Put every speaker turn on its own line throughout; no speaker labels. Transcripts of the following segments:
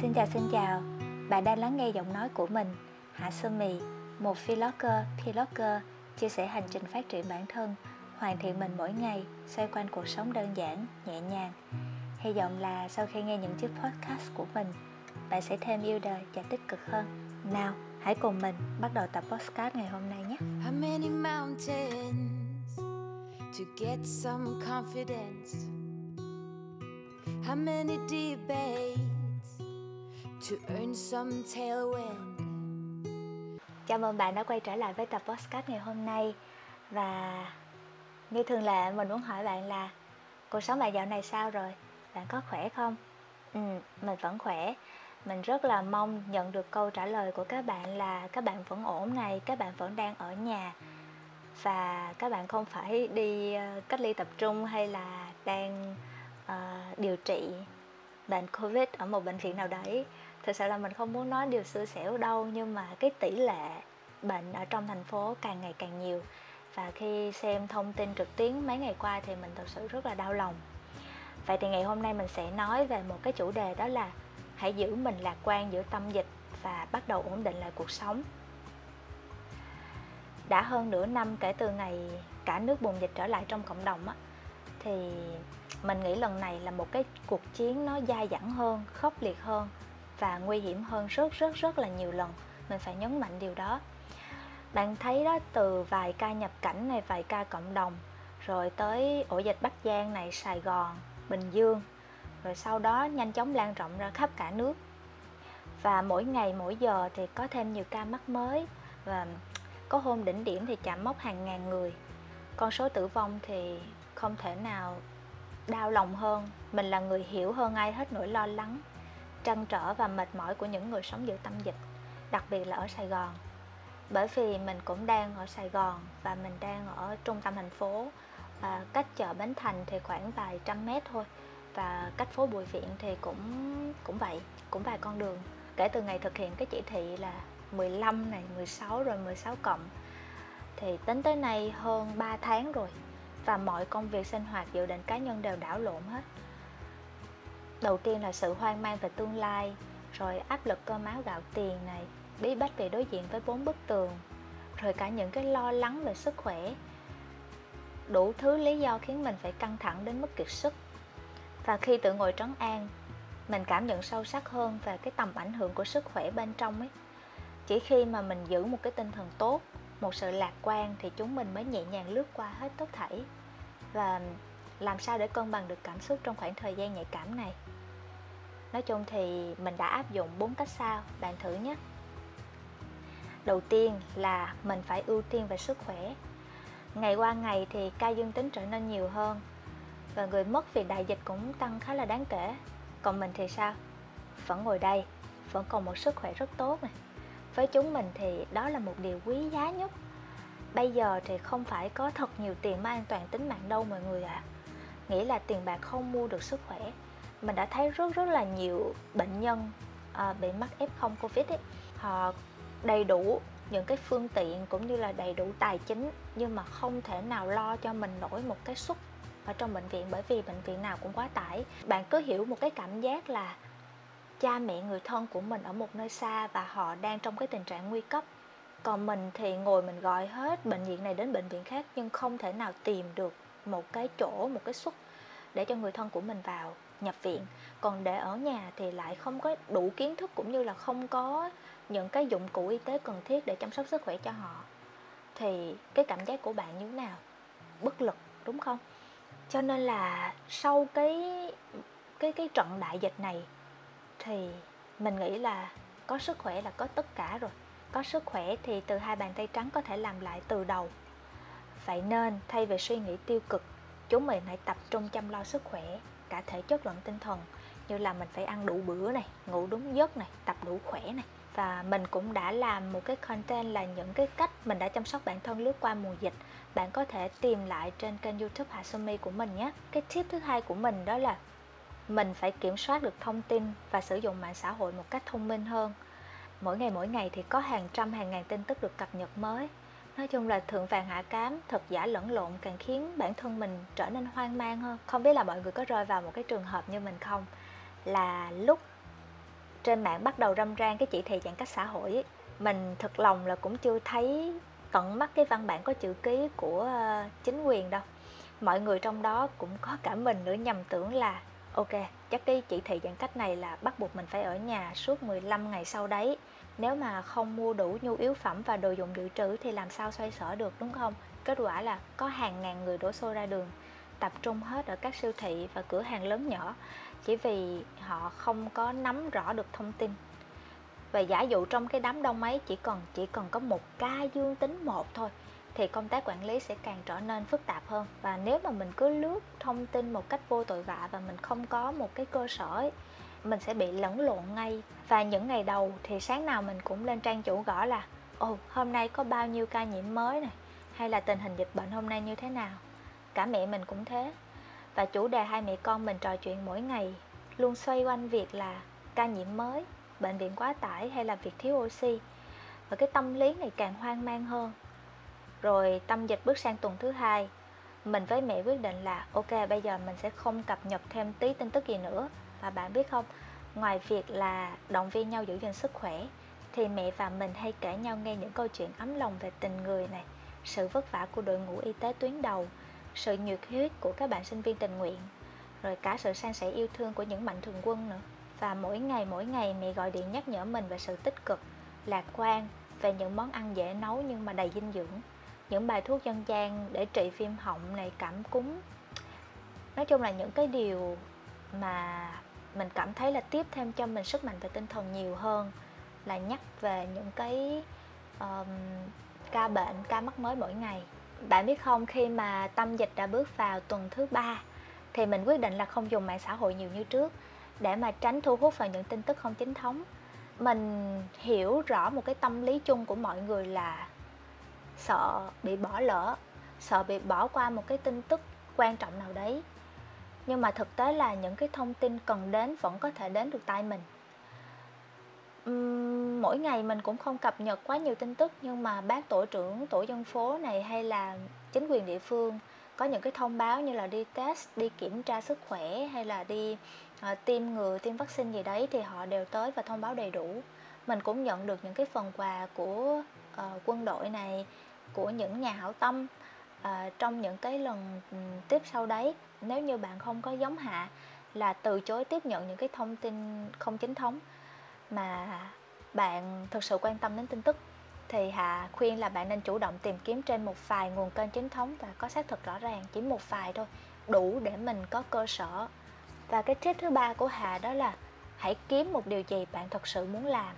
Xin chào xin chào, bạn đang lắng nghe giọng nói của mình, Hạ Sumi, một vlogger, vlogger chia sẻ hành trình phát triển bản thân, hoàn thiện mình mỗi ngày, xoay quanh cuộc sống đơn giản, nhẹ nhàng. Hy vọng là sau khi nghe những chiếc podcast của mình, bạn sẽ thêm yêu đời và tích cực hơn. Nào, hãy cùng mình bắt đầu tập podcast ngày hôm nay nhé. How many mountains to get some confidence? How many debates to earn some tailwind? Chào mừng bạn đã quay trở lại với tập podcast ngày hôm nay Và như thường lệ mình muốn hỏi bạn là Cuộc sống bạn dạo này sao rồi? Bạn có khỏe không? Ừ, mình vẫn khỏe Mình rất là mong nhận được câu trả lời của các bạn là Các bạn vẫn ổn này, các bạn vẫn đang ở nhà Và các bạn không phải đi ờ, cách ly tập trung hay là đang uh, điều trị bệnh covid ở một bệnh viện nào đấy. Thực sự là mình không muốn nói điều xưa xẻo đâu, nhưng mà cái tỷ lệ bệnh ở trong thành phố càng ngày càng nhiều. Và khi xem thông tin trực tuyến mấy ngày qua thì mình thật sự rất là đau lòng. Vậy thì ngày hôm nay mình sẽ nói về một cái chủ đề đó là hãy giữ mình lạc quan giữa tâm dịch và bắt đầu ổn định lại cuộc sống. Đã hơn nửa năm kể từ ngày cả nước bùng dịch trở lại trong cộng đồng á thì mình nghĩ lần này là một cái cuộc chiến nó dai dẳng hơn, khốc liệt hơn và nguy hiểm hơn rất rất rất là nhiều lần. Mình phải nhấn mạnh điều đó. Bạn thấy đó, từ vài ca nhập cảnh này, vài ca cộng đồng, rồi tới ổ dịch bắc giang này, sài gòn, bình dương, rồi sau đó nhanh chóng lan rộng ra khắp cả nước. Và mỗi ngày, mỗi giờ thì có thêm nhiều ca mắc mới và có hôm đỉnh điểm thì chạm mốc hàng ngàn người. Con số tử vong thì không thể nào đau lòng hơn. Mình là người hiểu hơn ai hết nỗi lo lắng, trăn trở và mệt mỏi của những người sống giữa tâm dịch, đặc biệt là ở sài gòn. Bởi vì mình cũng đang ở sài gòn và mình đang ở trung tâm thành phố, và cách chợ bến thành thì khoảng vài trăm mét thôi, và cách phố bùi viện thì cũng cũng vậy, cũng vài con đường. Kể từ ngày thực hiện cái chỉ thị là 15 này 16 rồi 16 cộng, thì tính tới nay hơn 3 tháng rồi và mọi công việc sinh hoạt dự định cá nhân đều đảo lộn hết. Đầu tiên là sự hoang mang về tương lai, rồi áp lực cơm áo gạo tiền này, bí bách vì đối diện với bốn bức tường, rồi cả những cái lo lắng về sức khỏe. Đủ thứ lý do khiến mình phải căng thẳng đến mức kiệt sức. Và khi tự ngồi trấn an, mình cảm nhận sâu sắc hơn về cái tầm ảnh hưởng của sức khỏe bên trong ấy. Chỉ khi mà mình giữ một cái tinh thần tốt một sự lạc quan thì chúng mình mới nhẹ nhàng lướt qua hết tất thảy. Và làm sao để cân bằng được cảm xúc trong khoảng thời gian nhạy cảm này? Nói chung thì mình đã áp dụng bốn cách sau, bạn thử nhé. Đầu tiên là mình phải ưu tiên về sức khỏe. Ngày qua ngày thì ca dương tính trở nên nhiều hơn và người mất vì đại dịch cũng tăng khá là đáng kể. Còn mình thì sao? Vẫn ngồi đây, vẫn còn một sức khỏe rất tốt này với chúng mình thì đó là một điều quý giá nhất. Bây giờ thì không phải có thật nhiều tiền mới an toàn tính mạng đâu mọi người ạ. À. nghĩ là tiền bạc không mua được sức khỏe. Mình đã thấy rất rất là nhiều bệnh nhân à, bị mắc F0 covid ấy họ đầy đủ những cái phương tiện cũng như là đầy đủ tài chính nhưng mà không thể nào lo cho mình nổi một cái suất ở trong bệnh viện bởi vì bệnh viện nào cũng quá tải. Bạn cứ hiểu một cái cảm giác là cha mẹ, người thân của mình ở một nơi xa và họ đang trong cái tình trạng nguy cấp. Còn mình thì ngồi mình gọi hết bệnh viện này đến bệnh viện khác nhưng không thể nào tìm được một cái chỗ, một cái suất để cho người thân của mình vào, nhập viện. Còn để ở nhà thì lại không có đủ kiến thức cũng như là không có những cái dụng cụ y tế cần thiết để chăm sóc sức khỏe cho họ. Thì cái cảm giác của bạn như thế nào? Bất lực, đúng không? Cho nên là sau cái cái cái trận đại dịch này thì mình nghĩ là có sức khỏe là có tất cả rồi. Có sức khỏe thì từ hai bàn tay trắng có thể làm lại từ đầu. Vậy nên, thay vì suy nghĩ tiêu cực, chúng mình hãy tập trung chăm lo sức khỏe, cả thể chất lẫn tinh thần, như là mình phải ăn đủ bữa này, ngủ đúng giấc này, tập đủ khỏe này. Và mình cũng đã làm một cái content là những cái cách mình đã chăm sóc bản thân lướt qua mùa dịch. Bạn có thể tìm lại trên kênh youtube Hà Sumi của mình nhé. Cái tip thứ hai của mình đó là mình phải kiểm soát được thông tin và sử dụng mạng xã hội một cách thông minh hơn. Mỗi ngày mỗi ngày thì có hàng trăm hàng ngàn tin tức được cập nhật mới. Nói chung là thượng vàng hạ cám thật giả lẫn lộn càng khiến bản thân mình trở nên hoang mang hơn. Không biết là mọi người có rơi vào một cái trường hợp như mình không? Là lúc trên mạng bắt đầu râm ran cái chỉ thị giãn cách xã hội ấy, mình thực lòng là cũng chưa thấy tận mắt cái văn bản có chữ ký của ờ, chính quyền đâu. Mọi người trong đó cũng có cả mình nữa nhầm tưởng là ok, chắc cái chỉ thị giãn cách này là bắt buộc mình phải ở nhà suốt 15 ngày sau đấy. Nếu mà không mua đủ nhu yếu phẩm và đồ dùng dự trữ thì làm sao xoay sở được, đúng không? Kết quả là có hàng ngàn người đổ xô ra đường, tập trung hết ở các siêu thị và cửa hàng lớn nhỏ, chỉ vì họ không có nắm rõ được thông tin. Và giả dụ trong cái đám đông ấy, chỉ còn chỉ còn có một ca dương tính một thôi thì công tác quản lý sẽ càng trở nên phức tạp hơn. Và nếu mà mình cứ lướt thông tin một cách vô tội vạ và mình không có một cái cơ sở ấy, mình sẽ bị lẫn lộn ngay. Và những ngày đầu thì sáng nào mình cũng lên trang chủ gõ là ồ hôm nay có bao nhiêu ca nhiễm mới này? Hay là tình hình dịch bệnh hôm nay như thế nào? Cả mẹ mình cũng thế. Và chủ đề hai mẹ con mình trò chuyện mỗi ngày luôn xoay quanh việc là ca nhiễm mới bệnh viện quá tải hay là việc thiếu oxy. Và cái tâm lý này càng hoang mang hơn rồi tâm dịch bước sang tuần thứ hai. Mình với mẹ quyết định là, ok, bây giờ mình sẽ không cập nhật thêm tí tin tức gì nữa. Và bạn biết không, ngoài việc là động viên nhau giữ gìn sức khỏe, thì mẹ và mình hay kể nhau nghe những câu chuyện ấm lòng về tình người này, sự vất vả của đội ngũ y tế tuyến đầu, sự nhiệt huyết của các bạn sinh viên tình nguyện, rồi cả sự san sẻ yêu thương của những mạnh thường quân nữa. Và mỗi ngày mỗi ngày mẹ gọi điện nhắc nhở mình về sự tích cực, lạc quan về những món ăn dễ nấu nhưng mà đầy dinh dưỡng những bài thuốc dân gian để trị viêm họng này cảm cúm. Nói chung là những cái điều mà mình cảm thấy là tiếp thêm cho mình sức mạnh về tinh thần nhiều hơn là nhắc về những cái um, ca bệnh ca mắc mới mỗi ngày. Bạn biết không khi mà tâm dịch đã bước vào tuần thứ ba thì mình quyết định là không dùng mạng xã hội nhiều như trước để mà tránh thu hút vào những tin tức không chính thống. Mình hiểu rõ một cái tâm lý chung của mọi người là sợ bị bỏ lỡ sợ bị bỏ qua một cái tin tức quan trọng nào đấy. Nhưng mà thực tế là những cái thông tin cần đến vẫn có thể đến được tay mình. Uhm, mỗi ngày mình cũng không cập nhật quá nhiều tin tức nhưng mà bác tổ trưởng tổ dân phố này hay là chính quyền địa phương có những cái thông báo như là đi test đi kiểm tra sức khỏe hay là đi uh, tiêm ngừa tiêm vaccine gì đấy thì họ đều tới và thông báo đầy đủ. Mình cũng nhận được những cái phần quà của uh, quân đội này của những nhà hảo tâm à, trong những cái lần ừ, tiếp sau đấy. Nếu như bạn không có giống hạ là từ chối tiếp nhận những cái thông tin không chính thống mà bạn thực sự quan tâm đến tin tức thì Hạ khuyên là bạn nên chủ động tìm kiếm trên một vài nguồn kênh chính thống và có xác thực rõ ràng chỉ một vài thôi đủ để mình có cơ sở. Và cái tip thứ ba của Hạ đó là hãy kiếm một điều gì bạn thật sự muốn làm.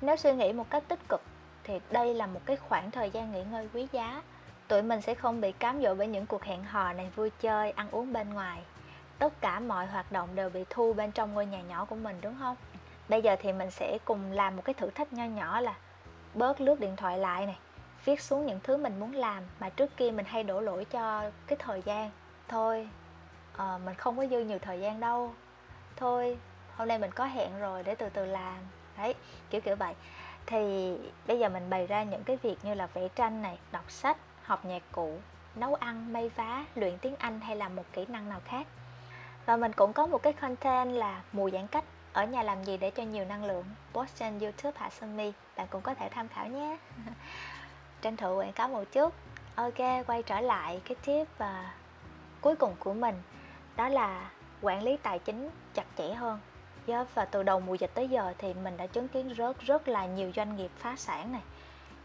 Nếu suy nghĩ một cách tích cực thì đây là một cái khoảng thời gian nghỉ ngơi quý giá. Tụi mình sẽ không bị cám dỗ bởi những cuộc hẹn hò này vui chơi ăn uống bên ngoài. Tất cả mọi hoạt động đều bị thu bên trong ngôi nhà nhỏ của mình đúng không? Bây giờ thì mình sẽ cùng làm một cái thử thách nho nhỏ là bớt lướt điện thoại lại này viết xuống những thứ mình muốn làm mà trước kia mình hay đổ lỗi cho cái thời gian. Thôi à, mình không có dư nhiều thời gian đâu. Thôi hôm nay mình có hẹn rồi để từ từ làm. Đấy kiểu kiểu vậy thì bây giờ mình bày ra những cái việc như là vẽ tranh này, đọc sách, học nhạc cụ, nấu ăn, may vá, luyện tiếng anh hay là một kỹ năng nào khác. Và mình cũng có một cái content là mùa giãn cách, ở nhà làm gì để cho nhiều năng lượng. Post trên youtube hạ sơn mi bạn cũng có thể tham khảo nhé. Tranh thủ quảng cáo một chút. Ok, quay trở lại cái tip và cuối cùng của mình, đó là quản lý tài chính chặt chẽ hơn yeah, và từ đầu mùa dịch tới giờ thì mình đã chứng kiến rất rất là nhiều doanh nghiệp phá sản này.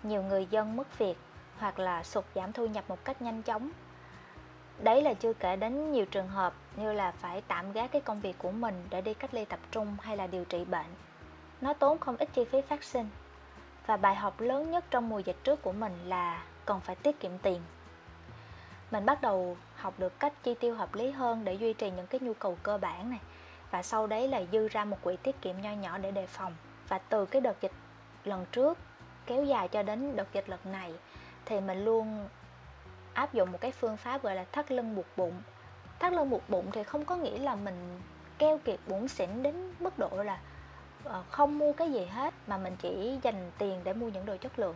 Nhiều người dân mất việc hoặc là sụt giảm thu nhập một cách nhanh chóng. Đấy là chưa kể đến nhiều trường hợp như là phải tạm gác cái công việc của mình để đi cách ly tập trung hay là điều trị bệnh. Nó tốn không ít chi phí phát sinh. Và bài học lớn nhất trong mùa dịch trước của mình là còn phải tiết kiệm tiền. Mình bắt đầu học được cách chi tiêu hợp lý hơn để duy trì những cái nhu cầu cơ bản này và sau đấy là dư ra một quỹ tiết kiệm nho nhỏ để đề phòng. Và từ cái đợt dịch lần trước kéo dài cho đến đợt dịch lần này, thì mình luôn áp dụng một cái phương pháp gọi là thắt lưng buộc bụng. Thắt lưng buộc bụng thì không có nghĩa là mình keo kiệt bủn xỉn đến mức độ là ờ, không mua cái gì hết, mà mình chỉ dành tiền để mua những đồ chất lượng.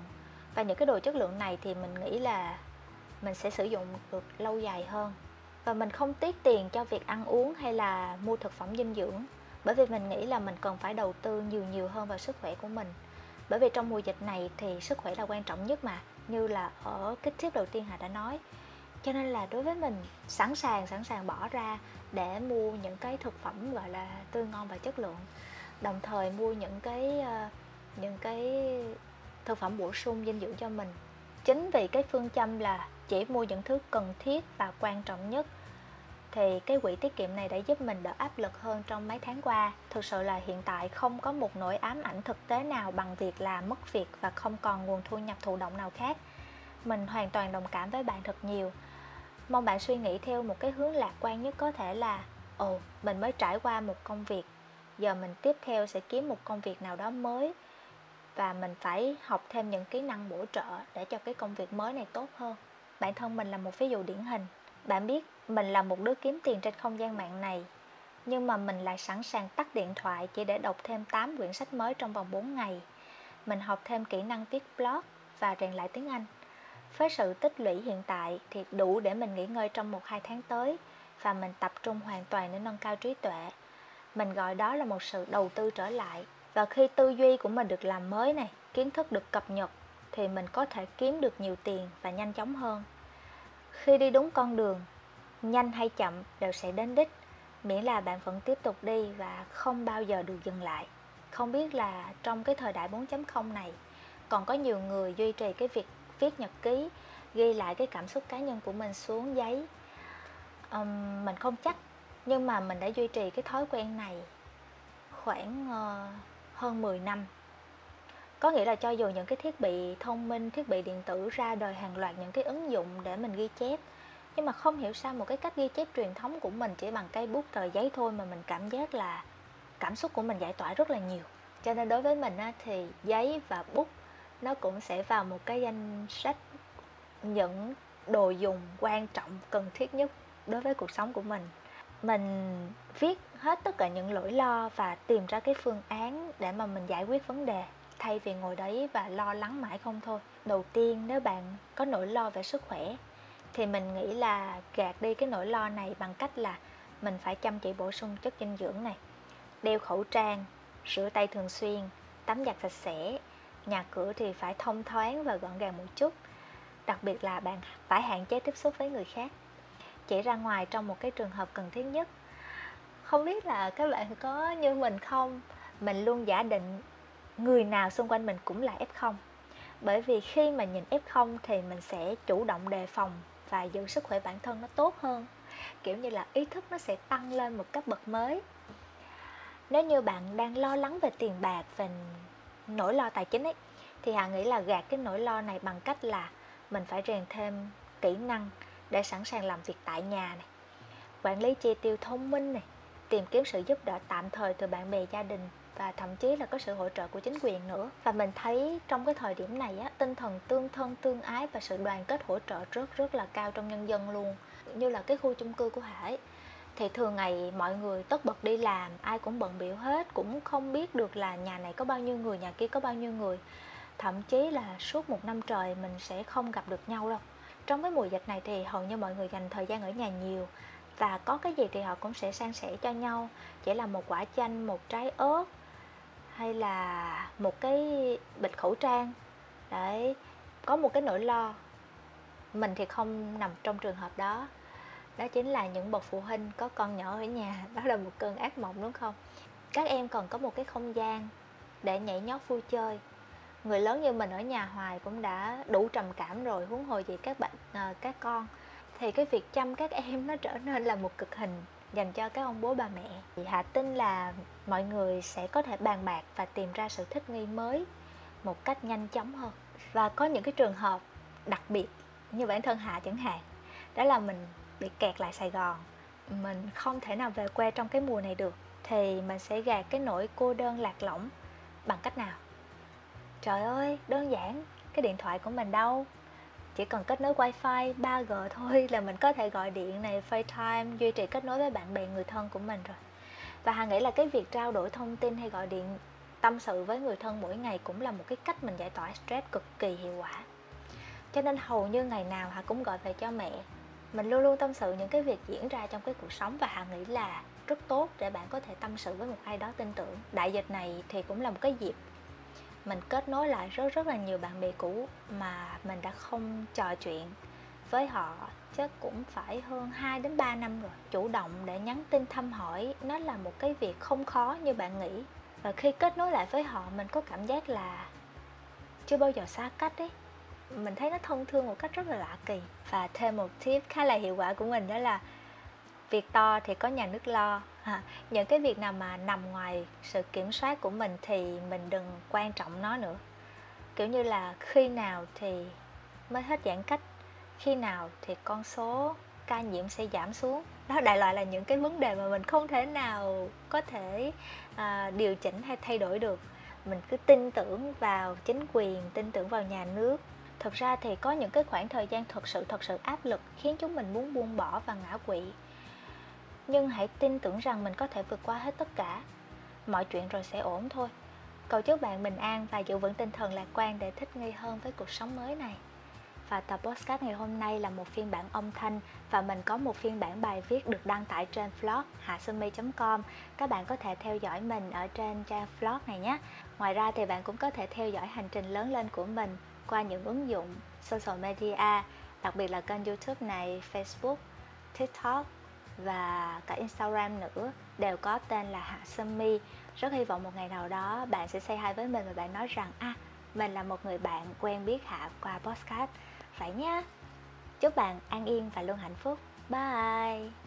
Và những cái đồ chất lượng này thì mình nghĩ là mình sẽ sử dụng được lâu dài hơn và mình không tiếc tiền cho việc ăn uống hay là mua thực phẩm dinh dưỡng. Bởi vì mình nghĩ là mình cần phải đầu tư nhiều nhiều hơn vào sức khỏe của mình. Bởi vì trong mùa dịch này thì sức khỏe là quan trọng nhất mà, như là ở cái tip đầu tiên hà đã nói. Cho nên là đối với mình, sẵn sàng sẵn sàng bỏ ra để mua những cái thực phẩm gọi là tươi ngon và chất lượng. Đồng thời mua những cái ờ, những cái thực phẩm bổ sung dinh dưỡng cho mình. Chính vì cái phương châm là chỉ mua những thứ cần thiết và quan trọng nhất. Thì cái quỹ tiết kiệm này đã giúp mình đỡ áp lực hơn trong mấy tháng qua. Thực sự là hiện tại không có một nỗi ám ảnh thực tế nào bằng việc là mất việc và không còn nguồn thu nhập thụ động nào khác. Mình hoàn toàn đồng cảm với bạn thật nhiều. Mong bạn suy nghĩ theo một cái hướng lạc quan nhất có thể là, ồ, mình mới trải qua một công việc. Giờ mình tiếp theo sẽ kiếm một công việc nào đó mới và mình phải học thêm những kỹ năng bổ trợ để cho cái công việc mới này tốt hơn bản thân mình là một ví dụ điển hình bạn biết mình là một đứa kiếm tiền trên không gian mạng này nhưng mà mình lại sẵn sàng tắt điện thoại chỉ để đọc thêm 8 quyển sách mới trong vòng 4 ngày. Mình học thêm kỹ năng viết blog và rèn lại tiếng Anh. Với sự tích lũy hiện tại thì đủ để mình nghỉ ngơi trong 1-2 tháng tới và mình tập trung hoàn toàn để nâng cao trí tuệ. Mình gọi đó là một sự đầu tư trở lại. Và khi tư duy của mình được làm mới này, kiến thức được cập nhật thì mình có thể kiếm được nhiều tiền và nhanh chóng hơn. Khi đi đúng con đường, nhanh hay chậm đều sẽ đến đích, miễn là bạn vẫn tiếp tục đi và không bao giờ được dừng lại. Không biết là trong cái thời đại 4.0 này còn có nhiều người duy trì cái việc viết nhật ký, ghi lại cái cảm xúc cá nhân của mình xuống giấy. Um, mình không chắc, nhưng mà mình đã duy trì cái thói quen này khoảng uh, hơn 10 năm có nghĩa là cho dù những cái thiết bị thông minh thiết bị điện tử ra đời hàng loạt những cái ứng dụng để mình ghi chép nhưng mà không hiểu sao một cái cách ghi chép truyền thống của mình chỉ bằng cây bút tờ giấy thôi mà mình cảm giác là cảm xúc của mình giải tỏa rất là nhiều. Cho nên đối với mình á, thì giấy và bút nó cũng sẽ vào một cái danh sách những đồ dùng quan trọng cần thiết nhất đối với cuộc sống của mình. Mình viết hết tất cả những nỗi lo và tìm ra cái phương án để mà mình giải quyết vấn đề thay vì ngồi đấy và lo lắng mãi không thôi. Đầu tiên, nếu bạn có nỗi lo về sức khỏe, thì mình nghĩ là gạt đi cái nỗi lo này bằng cách là mình phải chăm chỉ bổ sung chất dinh dưỡng này. Đeo khẩu trang, rửa tay thường xuyên, tắm giặt sạch sẽ. Nhà cửa thì phải thông thoáng và gọn gàng một chút. Đặc biệt là bạn phải hạn chế tiếp xúc với người khác. Chỉ ra ngoài trong một cái trường hợp cần thiết nhất. Không biết là các bạn có như mình không? Mình luôn giả định người nào xung quanh mình cũng là f0 bởi vì khi mà nhìn f0 thì mình sẽ chủ động đề phòng và giữ sức khỏe bản thân nó tốt hơn. Kiểu như là ý thức nó sẽ tăng lên một cấp bậc mới. Nếu như bạn đang lo lắng về tiền bạc, về nỗi lo tài chính ấy, thì hà nghĩ là gạt cái nỗi lo này bằng cách là mình phải rèn thêm kỹ năng để sẵn sàng làm việc tại nhà này, quản lý chi tiêu thông minh này, tìm kiếm sự giúp đỡ tạm thời từ bạn bè, gia đình và thậm chí là có sự hỗ trợ của chính quyền nữa. Và mình thấy trong cái thời điểm này á, tinh thần tương thân, tương ái và sự đoàn kết hỗ trợ rất rất là cao trong nhân dân luôn. Như là cái khu chung cư của hải, thì thường ngày mọi người tất bật đi làm, ai cũng bận biểu hết, cũng không biết được là nhà này có bao nhiêu người, nhà kia có bao nhiêu người. Thậm chí là suốt một năm trời mình sẽ không gặp được nhau đâu. Trong cái mùa dịch này thì hầu như mọi người dành thời gian ở nhà nhiều, và có cái gì thì họ cũng sẽ san sẻ cho nhau. Chỉ là một quả chanh, một trái ớt hay là một cái bịch khẩu trang. Đấy có một cái nỗi lo. Mình thì không nằm trong trường hợp đó. Đó chính là những bậc phụ huynh có con nhỏ ở nhà đó là một cơn ác mộng đúng không? Các em còn có một cái không gian để nhảy nhót vui chơi. Người lớn như mình ở nhà hoài cũng đã đủ trầm cảm rồi huống hồ gì các bạn à, các con. Thì cái việc chăm các em nó trở nên là một cực hình dành cho các ông bố bà mẹ. Thì hạ tin là mọi người sẽ có thể bàn bạc và tìm ra sự thích nghi mới một cách nhanh chóng hơn. Và có những cái trường hợp đặc biệt như bản thân hạ chẳng hạn, đó là mình bị kẹt lại sài gòn, mình không thể nào về quê trong cái mùa này được, thì mình sẽ gạt cái nỗi cô đơn lạc lõng bằng cách nào? Trời ơi, đơn giản, cái điện thoại của mình đâu? Chỉ cần kết nối wifi 3G thôi là mình có thể gọi điện này, FaceTime, duy trì kết nối với bạn bè, người thân của mình rồi. Và Hà nghĩ là cái việc trao đổi thông tin hay gọi điện, tâm sự với người thân mỗi ngày cũng là một cái cách mình giải tỏa stress cực kỳ hiệu quả. Cho nên hầu như ngày nào Hà cũng gọi về cho mẹ. Mình luôn luôn tâm sự những cái việc diễn ra trong cái cuộc sống và hà nghĩ là rất tốt để bạn có thể tâm sự với một ai đó tin tưởng. Đại dịch này thì cũng là một cái dịp mình kết nối lại rất rất là nhiều bạn bè cũ mà mình đã không trò chuyện với họ, chắc cũng phải hơn 2 đến 3 năm rồi. Chủ động để nhắn tin thăm hỏi, nó là một cái việc không khó như bạn nghĩ. Và khi kết nối lại với họ, mình có cảm giác là chưa bao giờ xa cách ấy. Mình thấy nó thân thương một cách rất là lạ kỳ. Và thêm một tip khá là hiệu quả của mình đó là việc to thì có nhà nước lo à, những cái việc nào mà nằm ngoài sự kiểm soát của mình thì mình đừng quan trọng nó nữa. Kiểu như là khi nào thì mới hết giãn cách khi nào thì con số ca nhiễm sẽ giảm xuống. Đó đại loại là những cái vấn đề mà mình không thể nào có thể à, điều chỉnh hay thay đổi được. Mình cứ tin tưởng vào chính quyền tin tưởng vào nhà nước. Thực ra thì có những cái khoảng thời gian thật sự thật sự áp lực khiến chúng mình muốn buông bỏ và ngã quỵ nhưng hãy tin tưởng rằng mình có thể vượt qua hết tất cả. Mọi chuyện rồi sẽ ổn thôi. Cầu chúc bạn bình an và giữ vững tinh thần lạc quan để thích nghi hơn với cuộc sống mới này. Và tập podcast ngày hôm nay là một phiên bản âm thanh và mình có một phiên bản bài viết được đăng tải trên blog hạsumi.com các bạn có thể theo dõi mình ở trên trang blog này nhé. Ngoài ra thì bạn cũng có thể theo dõi hành trình lớn lên của mình qua những ứng dụng social media, đặc biệt là kênh youtube này, facebook, tiktok và cả instagram nữa, đều có tên là hạ sumi rất hy vọng một ngày nào đó bạn sẽ say hi với mình và bạn nói rằng à mình là một người bạn quen biết hạ qua podcast. Vậy nhé chúc bạn an yên và luôn hạnh phúc. Bye.